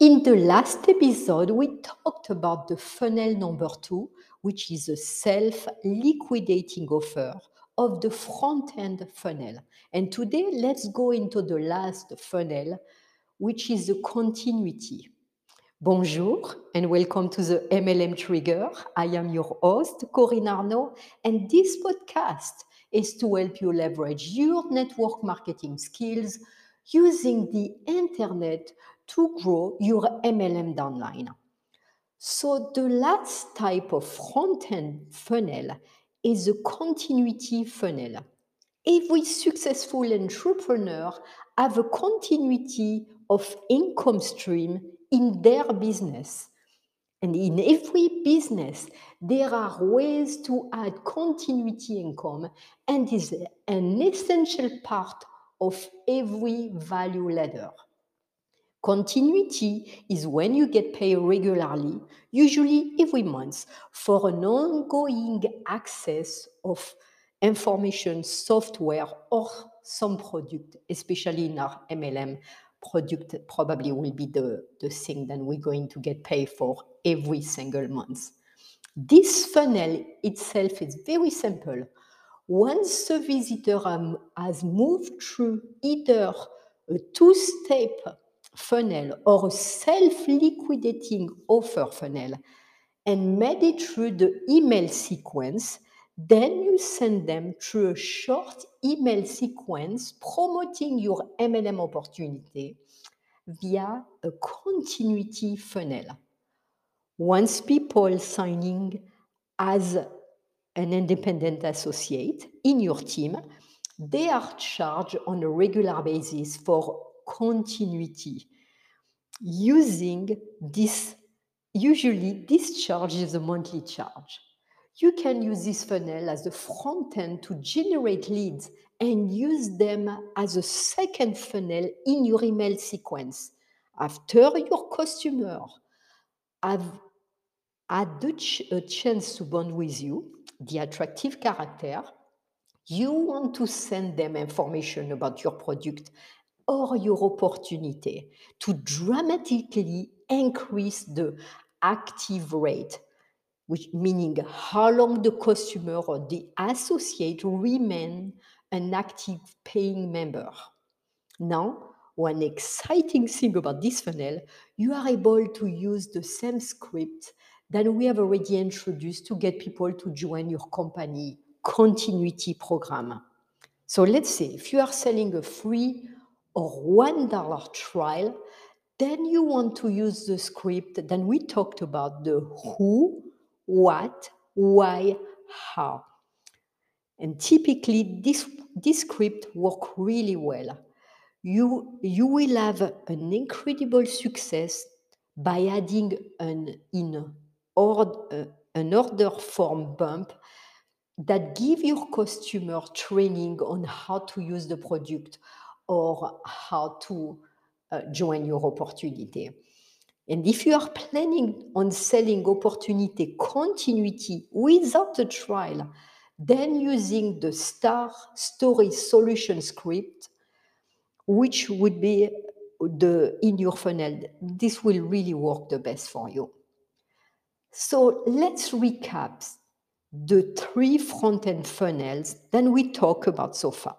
In the last episode, we talked about the funnel number two, which is a self liquidating offer of the front end funnel. And today, let's go into the last funnel, which is the continuity. Bonjour and welcome to the MLM Trigger. I am your host, Corinne Arnaud, and this podcast is to help you leverage your network marketing skills using the internet to grow your MLM downline. So the last type of front-end funnel is a continuity funnel. Every successful entrepreneur have a continuity of income stream in their business. And in every business, there are ways to add continuity income and is an essential part of every value ladder. Continuity is when you get paid regularly, usually every month, for an ongoing access of information, software, or some product, especially in our MLM product, probably will be the, the thing that we're going to get paid for every single month. This funnel itself is very simple. Once a visitor um, has moved through either a two step funnel or a self liquidating offer funnel and made it through the email sequence, then you send them through a short email sequence promoting your MLM opportunity via a continuity funnel. Once people signing as an independent associate in your team, they are charged on a regular basis for continuity using this usually this charge is a monthly charge. You can use this funnel as the front end to generate leads and use them as a second funnel in your email sequence after your customer have had a chance to bond with you the attractive character. You want to send them information about your product or your opportunity to dramatically increase the active rate, which meaning how long the customer or the associate remain an active paying member. Now, one exciting thing about this funnel, you are able to use the same script that we have already introduced to get people to join your company continuity program. So let's say if you are selling a free or $1 trial, then you want to use the script. Then we talked about the who, what, why, how. And typically, this, this script work really well. You, you will have an incredible success by adding an, in order, uh, an order form bump that give your customer training on how to use the product or how to uh, join your opportunity. And if you are planning on selling opportunity continuity without a trial, then using the star story solution script, which would be the in your funnel, this will really work the best for you. So let's recap the three front-end funnels that we talk about so far.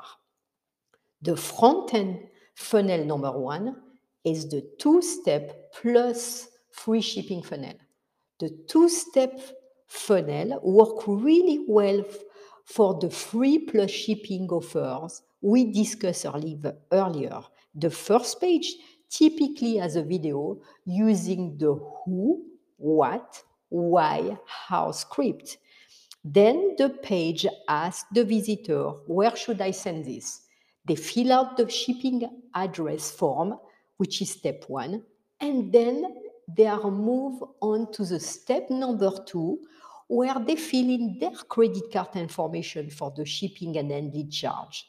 The front end funnel number one is the two step plus free shipping funnel. The two step funnel work really well for the free plus shipping offers we discussed earlier. The first page typically has a video using the who, what, why, how script. Then the page asks the visitor, where should I send this? They fill out the shipping address form, which is step one, and then they are moved on to the step number two, where they fill in their credit card information for the shipping and handling charge.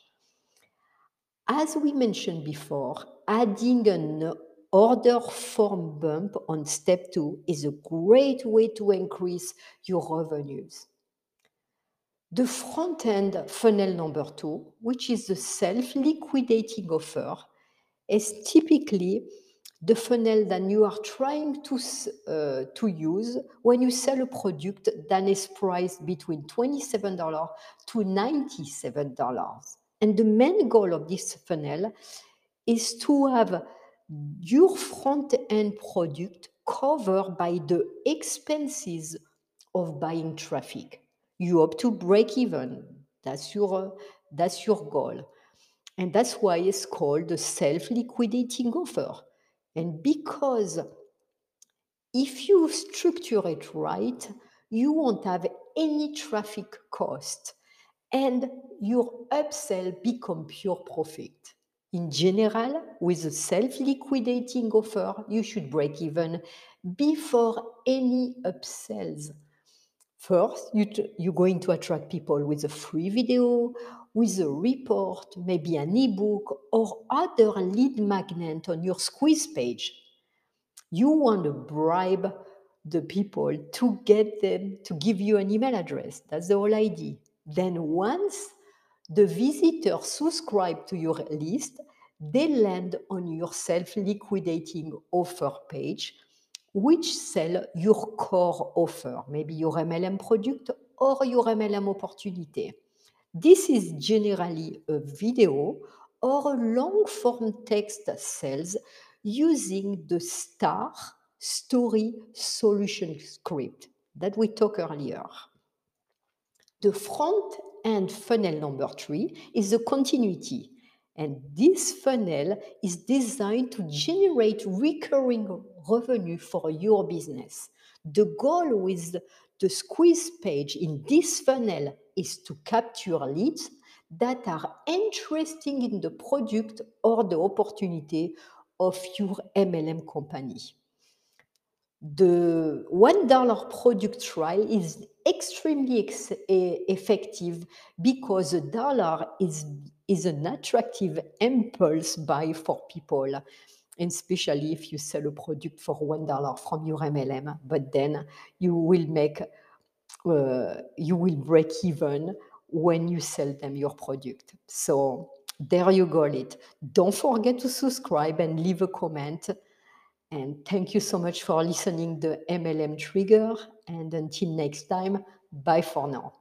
As we mentioned before, adding an order form bump on step two is a great way to increase your revenues. The front end funnel number two, which is the self liquidating offer, is typically the funnel that you are trying to, uh, to use when you sell a product that is priced between $27 to $97. And the main goal of this funnel is to have your front end product covered by the expenses of buying traffic. You hope to break even. That's your, that's your goal. And that's why it's called the self liquidating offer. And because if you structure it right, you won't have any traffic cost and your upsell become pure profit. In general, with a self-liquidating offer, you should break even before any upsells. First, you you're going to attract people with a free video, with a report, maybe an ebook, or other lead magnet on your squeeze page. You want to bribe the people to get them to give you an email address. That's the whole idea. Then, once the visitors subscribe to your list, they land on your self liquidating offer page, which sell your core offer, maybe your MLM product or your MLM opportunity. This is generally a video or a long form text sales using the STAR story solution script that we talked earlier. The front end funnel number three is the continuity. And this funnel is designed to generate recurring revenue for your business. The goal with the squeeze page in this funnel is to capture leads that are interesting in the product or the opportunity of your MLM company. The $1 product trial is extremely ex- effective because the dollar is, is an attractive impulse buy for people, especially if you sell a product for $1 from your MLM, but then you will make uh, you will break even when you sell them your product. So there you got it. Don't forget to subscribe and leave a comment. And thank you so much for listening the MLM Trigger. And until next time, bye for now.